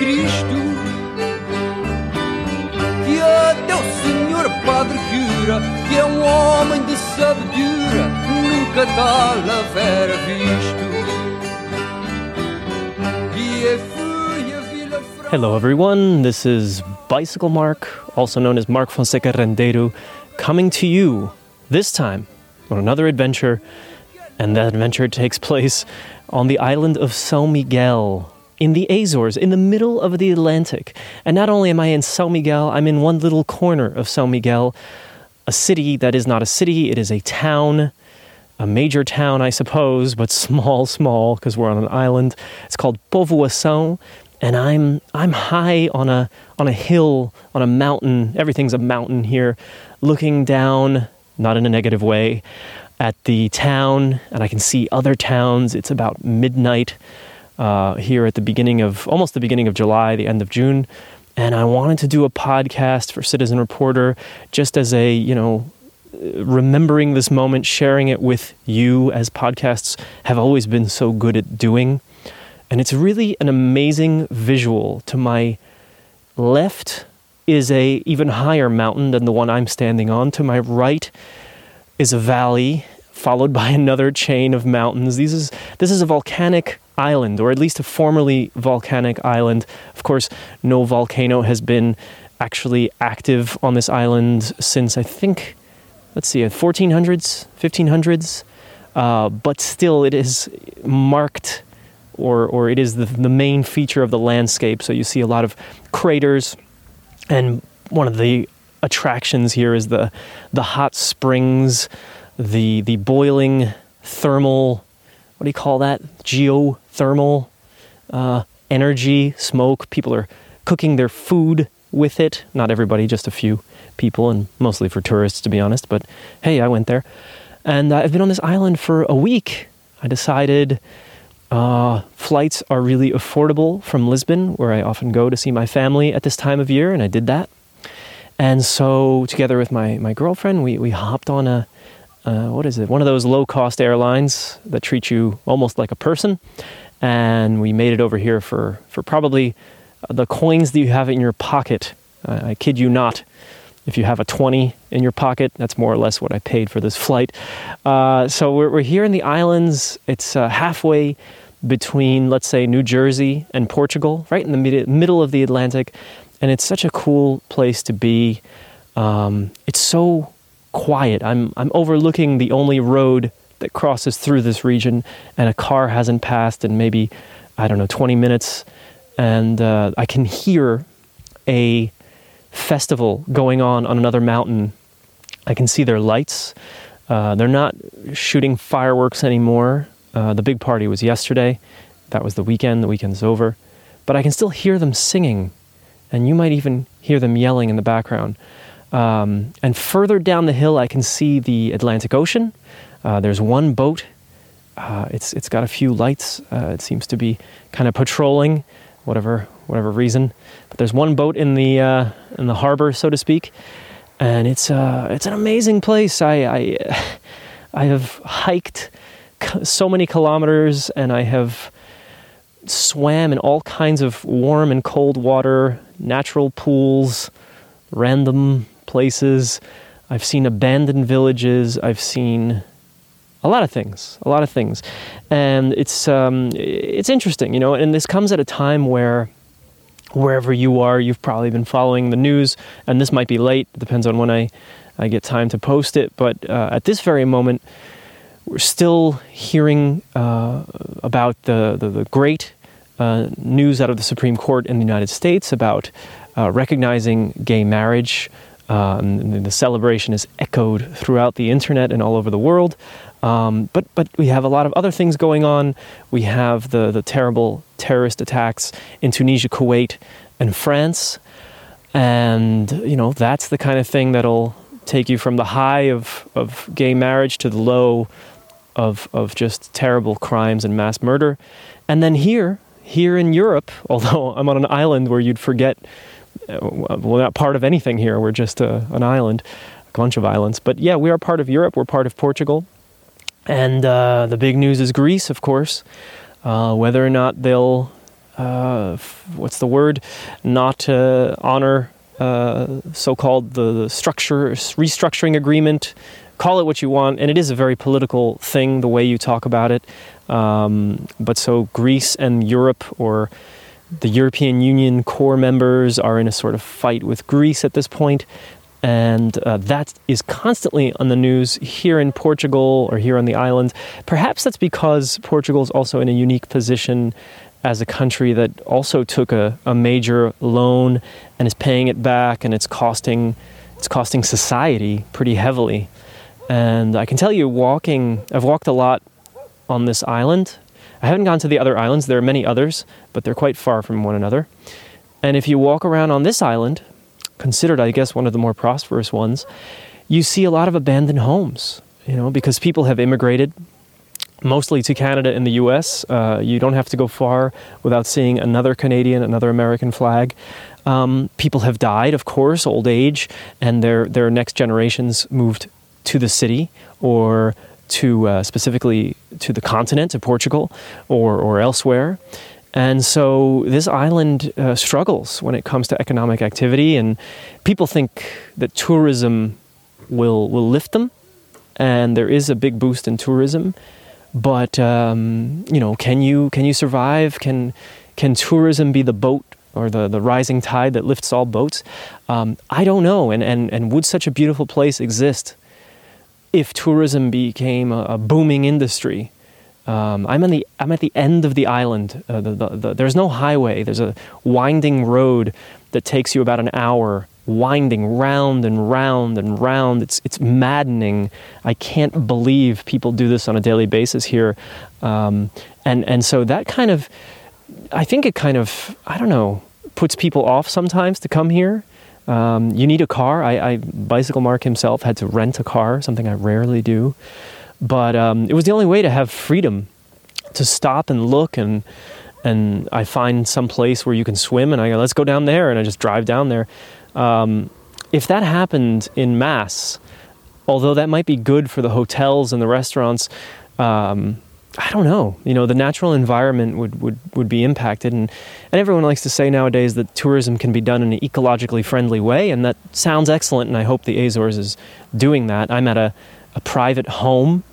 anticristo. Que até o senhor padre que é um homem de nunca tal visto. Hello, everyone. This is Bicycle Mark, also known as Mark Fonseca Rendeiro, coming to you this time on another adventure. And that adventure takes place on the island of São Miguel in the Azores, in the middle of the Atlantic. And not only am I in São Miguel, I'm in one little corner of São Miguel, a city that is not a city, it is a town a major town, I suppose, but small, small, because we're on an island. It's called Povoação, and I'm I'm high on a on a hill, on a mountain. Everything's a mountain here, looking down, not in a negative way, at the town, and I can see other towns. It's about midnight uh, here at the beginning of almost the beginning of July, the end of June. And I wanted to do a podcast for Citizen Reporter just as a, you know, remembering this moment, sharing it with you, as podcasts have always been so good at doing. And it's really an amazing visual. To my left is a even higher mountain than the one I'm standing on. To my right is a valley followed by another chain of mountains. This is this is a volcanic island, or at least a formerly volcanic island. Of course, no volcano has been actually active on this island since I think let's see, 1400s, 1500s, uh, but still it is marked or, or it is the, the main feature of the landscape. So you see a lot of craters, and one of the attractions here is the, the hot springs, the, the boiling thermal, what do you call that? Geothermal uh, energy, smoke. People are cooking their food with it. Not everybody, just a few people, and mostly for tourists, to be honest. But hey, I went there. And I've been on this island for a week. I decided uh, flights are really affordable from Lisbon, where I often go to see my family at this time of year, and I did that. And so, together with my, my girlfriend, we, we hopped on a, uh, what is it, one of those low cost airlines that treat you almost like a person. And we made it over here for, for probably the coins that you have in your pocket. Uh, I kid you not. If you have a 20 in your pocket, that's more or less what I paid for this flight. Uh, so we're, we're, here in the islands. It's uh, halfway between, let's say, New Jersey and Portugal, right in the mid- middle of the Atlantic. And it's such a cool place to be. Um, it's so quiet. I'm, I'm overlooking the only road that crosses through this region, and a car hasn't passed in maybe, I don't know, 20 minutes. And uh, I can hear a festival going on on another mountain. I can see their lights. Uh, they're not shooting fireworks anymore. Uh, the big party was yesterday. That was the weekend. The weekend's over. But I can still hear them singing, and you might even hear them yelling in the background. Um, and further down the hill, I can see the Atlantic Ocean. Uh, there's one boat. Uh, it's it's got a few lights. Uh, it seems to be kind of patrolling, whatever whatever reason. But there's one boat in the uh, in the harbor, so to speak, and it's uh, it's an amazing place. I I, I have hiked so many kilometers, and I have swam in all kinds of warm and cold water, natural pools, random places. I've seen abandoned villages. I've seen a lot of things, a lot of things, and it's um, it's interesting, you know. And this comes at a time where wherever you are, you've probably been following the news, and this might be late. It depends on when I, I get time to post it. But uh, at this very moment, we're still hearing uh, about the, the, the great uh, news out of the Supreme Court in the United States about uh, recognizing gay marriage. Um, the celebration is echoed throughout the internet and all over the world. Um, but but we have a lot of other things going on. We have the the terrible terrorist attacks in Tunisia, Kuwait, and France, and you know that's the kind of thing that'll take you from the high of of gay marriage to the low of of just terrible crimes and mass murder, and then here here in Europe, although I'm on an island where you'd forget. Uh, well, not part of anything here. We're just a, uh, an island, a bunch of islands. But yeah, we are part of Europe. We're part of Portugal And uh, the big news is Greece, of course. Uh, whether or not they'll, uh, f- what's the word, not uh, honor so-called the, the structure restructuring agreement. Call it what you want, and it is a very political thing the way you talk about it. Um, but so Greece and Europe, or the European Union core members, are in a sort of fight with Greece at this point and uh, that is constantly on the news here in Portugal or here on the island. Perhaps that's because Portugal is also in a unique position as a country that also took a, a major loan and is paying it back, and it's costing it's costing society pretty heavily. And I can tell you, walking, I've walked a lot on this island. I haven't gone to the other islands. There are many others, but they're quite far from one another. And if you walk around on this island, considered, I guess, one of the more prosperous ones, you see a lot of abandoned homes, you know, because people have immigrated mostly to Canada and the US. Uh, you don't have to go far without seeing another Canadian, another American flag. Um, people have died, of course, old age, and their, their next generations moved to the city or to uh, specifically to the continent, to Portugal or, or elsewhere. And so this island uh, struggles when it comes to economic activity, and people think that tourism will will lift them, and there is a big boost in tourism. But um, you know, can you can you survive? Can can tourism be the boat or the, the rising tide that lifts all boats? Um, I don't know. And, and and would such a beautiful place exist if tourism became a, a booming industry? Um, I'm the I'm at the end of the island. Uh, the, the, there's no highway. There's a winding road that takes you about an hour, winding round and round and round. It's it's maddening. I can't believe people do this on a daily basis here, um, and and so that kind of, I think it kind of I don't know puts people off sometimes to come here. Um, you need a car. I, I bicycle Mark himself had to rent a car, something I rarely do. But um, it was the only way to have freedom to stop and look and and I find some place where you can swim and I go, let's go down there and I just drive down there. Um, if that happened in mass, although that might be good for the hotels and the restaurants, um, I don't know. You know, the natural environment would, would, would be impacted. And, and everyone likes to say nowadays that tourism can be done in an ecologically friendly way. And that sounds excellent. And I hope the Azores is doing that. I'm at a, a private home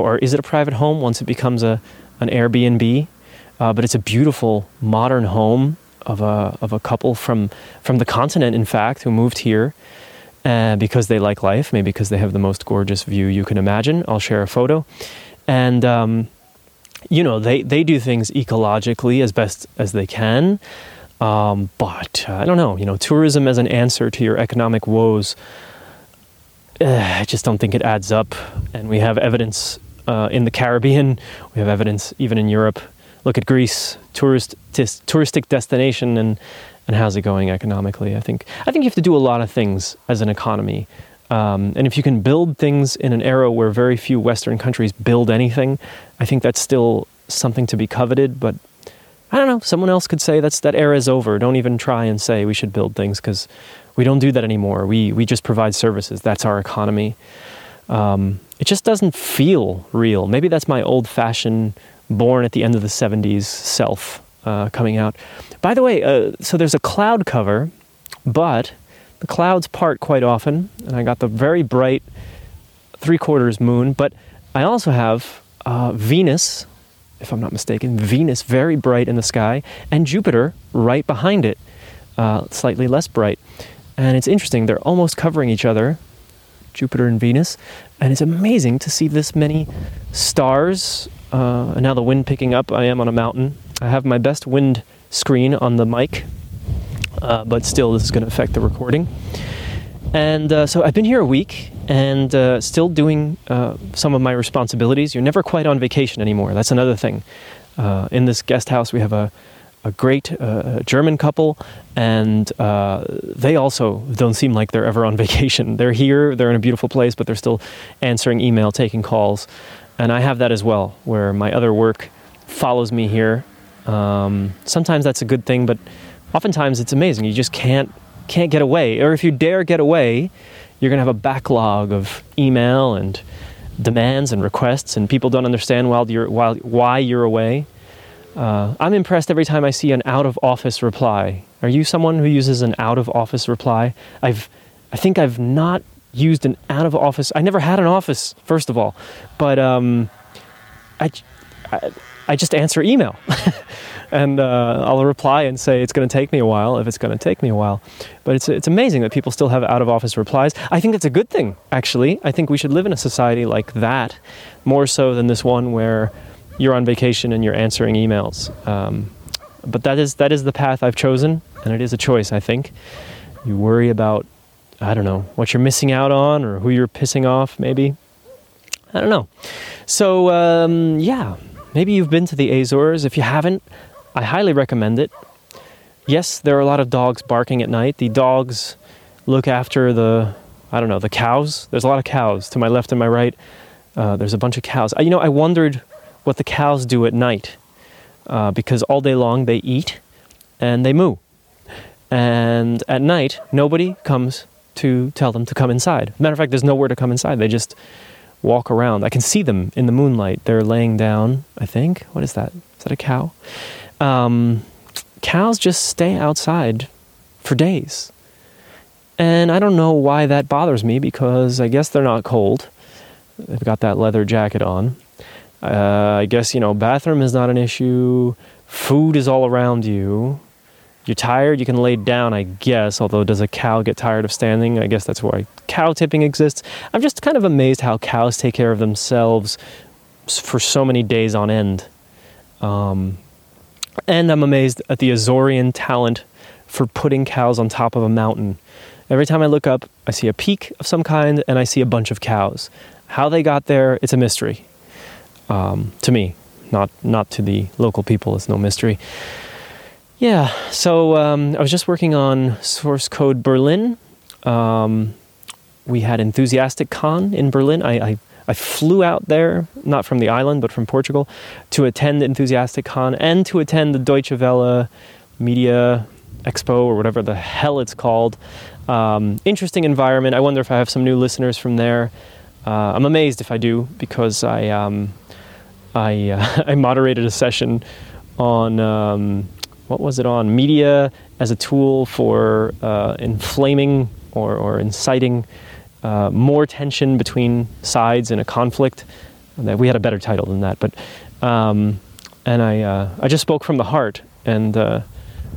or is it a private home once it becomes a an Airbnb? Uh, but it's a beautiful modern home of a of a couple from from the continent, in fact, who moved here uh, because they like life, maybe because they have the most gorgeous view you can imagine. I'll share a photo, and um, you know they they do things ecologically as best as they can. Um, but uh, I don't know, you know, tourism as an answer to your economic woes uh, I just don't think it adds up. And we have evidence uh, in the Caribbean. We have evidence even in Europe. Look at Greece, tourist tis, touristic destination, and and how's it going economically? I think I think you have to do a lot of things as an economy. Um, and if you can build things in an era where very few Western countries build anything, I think that's still something to be coveted. But I don't know. Someone else could say that's that era is over. Don't even try and say we should build things because we don't do that anymore. We we just provide services. That's our economy. Um, it just doesn't feel real. Maybe that's my old-fashioned, born at the end of the '70s self uh, coming out. By the way, uh, so there's a cloud cover, but the clouds part quite often, and I got the very bright three-quarters moon. But I also have uh, Venus, if I'm not mistaken, Venus very bright in the sky, and Jupiter right behind it, uh, slightly less bright. And it's interesting, they're almost covering each other, Jupiter and Venus. And it's amazing to see this many stars. Uh, and now the wind picking up, I am on a mountain. I have my best wind screen on the mic, uh, but still, this is going to affect the recording. And uh, so I've been here a week and uh, still doing uh, some of my responsibilities. You're never quite on vacation anymore. That's another thing. Uh, in this guest house, we have a a great uh, German couple, and they also don't seem like they're ever on vacation. They're here, they're in a beautiful place, but they're still answering email, taking calls. And I have that as well, where my other work follows me here. Um, sometimes that's a good thing, but oftentimes it's amazing. You just can't can't get away, or if you dare get away, you're going to have a backlog of email and demands and requests, and people don't understand you're, why you're away. Uh, I'm impressed every time I see an out of office reply. Are you someone who uses an out of office reply? I've, I think I've not used an out of office. I never had an office, first of all, but um, I, I, I just answer email. and uh, I'll reply and say it's going to take me a while if it's going to take me a while. But it's, it's amazing that people still have out of office replies. I think that's a good thing, actually. I think we should live in a society like that more so than this one where you're on vacation and you're answering emails. Um, but that is, that is the path I've chosen, and it is a choice, I think. You worry about, I don't know, what you're missing out on or who you're pissing off, maybe. I don't know. So, um, yeah, maybe you've been to the Azores. If you haven't, I highly recommend it. Yes, there are a lot of dogs barking at night. The dogs look after the, I don't know, the cows. There's a lot of cows to my left and my right. Uh, there's a bunch of cows. You know, I wondered what the cows do at night uh, because all day long they eat and they moo. And at night, nobody comes to tell them to come inside. Matter of fact, there's nowhere to come inside. They just walk around. I can see them in the moonlight. They're laying down, I think. What is that? Is that a cow? Um, cows just stay outside for days. And I don't know why that bothers me because I guess they're not cold. They've got that leather jacket on. Uh, I guess, you know, bathroom is not an issue. Food is all around you. You're tired, you can lay down, I guess. Although, does a cow get tired of standing? I guess that's why cow tipping exists. I'm just kind of amazed how cows take care of themselves for so many days on end. Um, and I'm amazed at the Azorean talent for putting cows on top of a mountain. Every time I look up, I see a peak of some kind and I see a bunch of cows. How they got there, it's a mystery. Um, to me, not not to the local people. It's no mystery. Yeah, so um, I was just working on Source Code Berlin. Um, we had Enthusiastic Con in Berlin. I, I I flew out there, not from the island, but from Portugal, to attend the Enthusiastic Con and to attend the Deutsche Welle Media Expo or whatever the hell it's called. Um, interesting environment. I wonder if I have some new listeners from there. Uh, I'm amazed if I do because I um, I, uh, I moderated a session on um, what was it on media as a tool for uh, inflaming or, or inciting uh, more tension between sides in a conflict. We had a better title than that, but um, and I uh, I just spoke from the heart, and uh,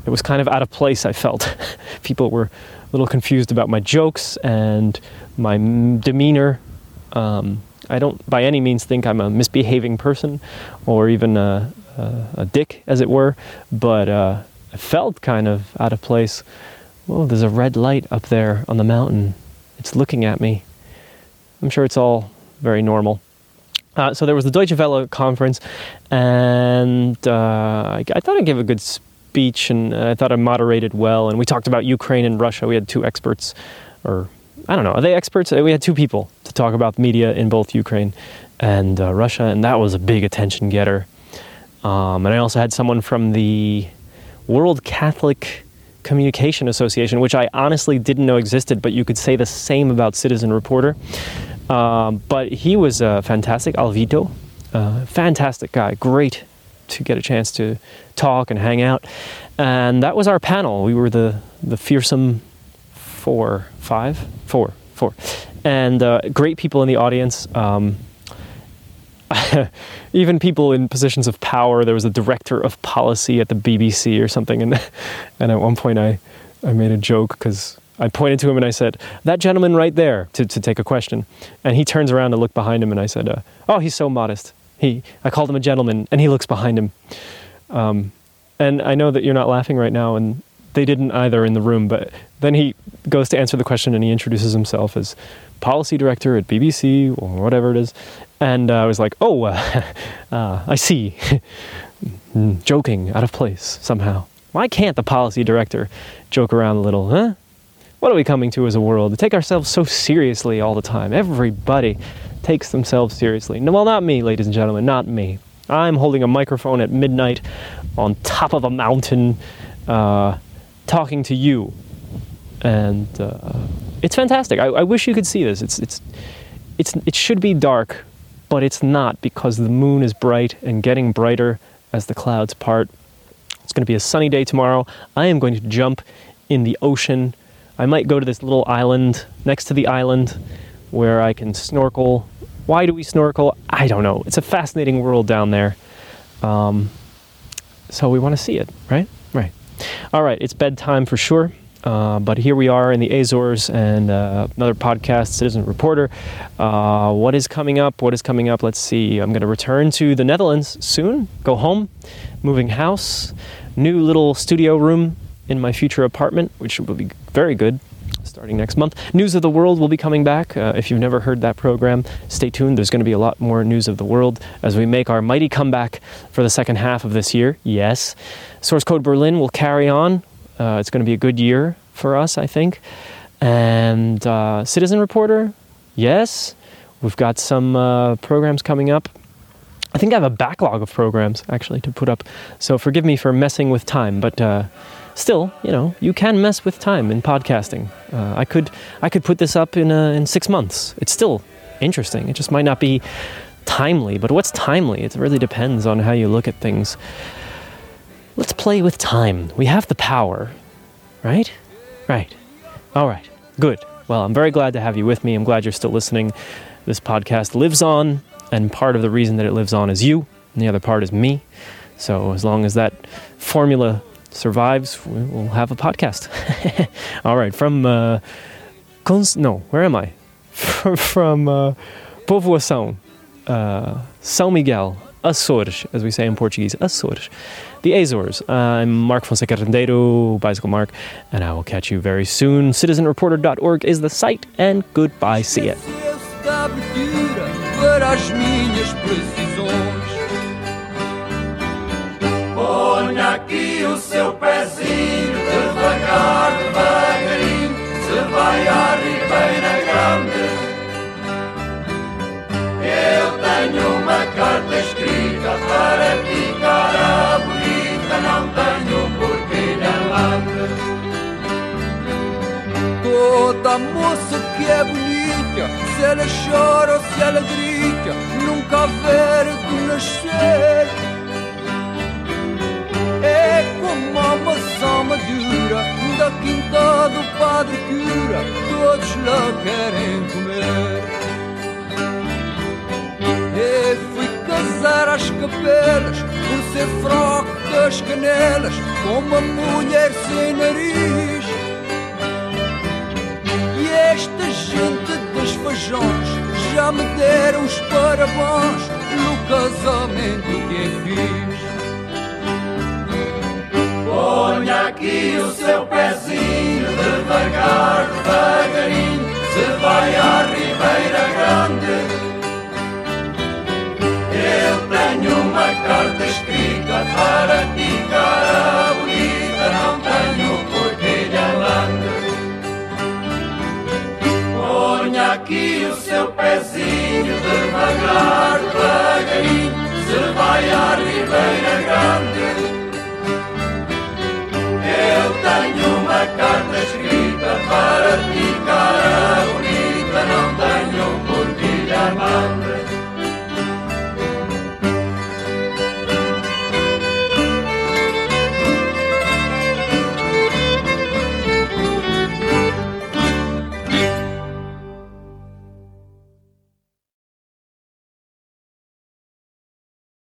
it was kind of out of place. I felt people were a little confused about my jokes and my demeanor. Um, I don't by any means think I'm a misbehaving person or even a, a, a dick, as it were, but uh, I felt kind of out of place. Oh, there's a red light up there on the mountain. It's looking at me. I'm sure it's all very normal. Uh, so there was the Deutsche Welle conference, and uh, I, I, thought I gave a good speech, and I thought I moderated well. And we talked about Ukraine and Russia. We had two experts, or I don't know, are they experts? We had two people to talk about media in both Ukraine and uh, Russia, and that was a big attention getter. Um, and I also had someone from the World Catholic Communication Association, which I honestly didn't know existed, but you could say the same about Citizen Reporter. Um, but he was uh, fantastic, Alvito, uh, fantastic guy, great to get a chance to talk and hang out. And that was our panel. We were the the fearsome four, five, four, four, and uh, great people in the audience. Um, even people in positions of power. There was a director of policy at the BBC or something, and and at one point I I made a joke because I pointed to him and I said, "That gentleman right there," to to take a question, and he turns around to look behind him, and I said, uh, "Oh, he's so modest." He I called him a gentleman, and he looks behind him. Um, and I know that you're not laughing right now, and they didn't either in the room. But then he goes to answer the question, and he introduces himself as policy director at BBC or whatever it is, and uh, I was like, oh, uh, uh, I see. Joking, out of place somehow. Why can't the policy director joke around a little, huh? What are we coming to as a world? To take ourselves so seriously all the time. Everybody takes themselves seriously. No, well, not me, ladies and gentlemen, not me. I'm holding a microphone at midnight on top of a mountain uh, talking to you. And uh, it's fantastic. I, I, wish you could see this. It's, it's, it's it should be dark, but it's not because the moon is bright and getting brighter as the clouds part. It's going to be a sunny day tomorrow. I am going to jump in the ocean. I might go to this little island next to the island where I can snorkel. Why do we snorkel? I don't know. It's a fascinating world down there. Um, so we want to see it, right? Right. All right, it's bedtime for sure. Uh, but here we are in the Azores and uh, another podcast, Citizen Reporter. Uh, what is coming up? What is coming up? Let's see. I'm going to return to the Netherlands soon, go home, moving house, new little studio room in my future apartment, which will be very good starting next month. News of the World will be coming back. Uh, if you've never heard that program, stay tuned. There's going to be a lot more News of the World as we make our mighty comeback for the second half of this year. Yes. Source Code Berlin will carry on uh, it's going to be a good year for us, I think. And uh, Citizen Reporter, yes. We've got some uh, programs coming up. I think I have a backlog of programs actually to put up. So forgive me for messing with time, but uh, still, you know, you can mess with time in podcasting. Uh, I could I could put this up in uh, in six months. It's still interesting. It just might not be timely. But what's timely? It really depends on how you look at things. Let's play with time. We have the power, right? Right. All right. Good. Well, I'm very glad to have you with me. I'm glad you're still listening. This podcast lives on, and part of the reason that it lives on is you, and the other part is me. So as long as that formula survives, we'll have a podcast. All right. From, uh, Cons- no, where am I? from uh, Povoação, uh, São Miguel, Açores, as we say in Portuguese, Açores the Azores. I'm Mark Fonseca Rendeiro, Bicycle Mark, and I will catch you very soon. CitizenReporter.org is the site, and goodbye. See ya. Ponha carta escrita para ti, cara bonita não tenho porquê lhe Toda moça que é bonita, se ela chora ou se ela grita, nunca haver de nascer. É como a maçã madura da quinta do Padre Cura, todos lá querem comer. Casar às capelas por ser fraco das canelas como uma mulher sem nariz. E esta gente dos fajões já me deram os parabéns no casamento que fiz. Ponha aqui o seu pezinho devagar, devagarinho, se vai à Ribeira Grande tenho uma carta escrita para ti, cara bonita, não tenho portilha grande. Ponha aqui o seu pezinho devagar, devagarinho, se vai arriba.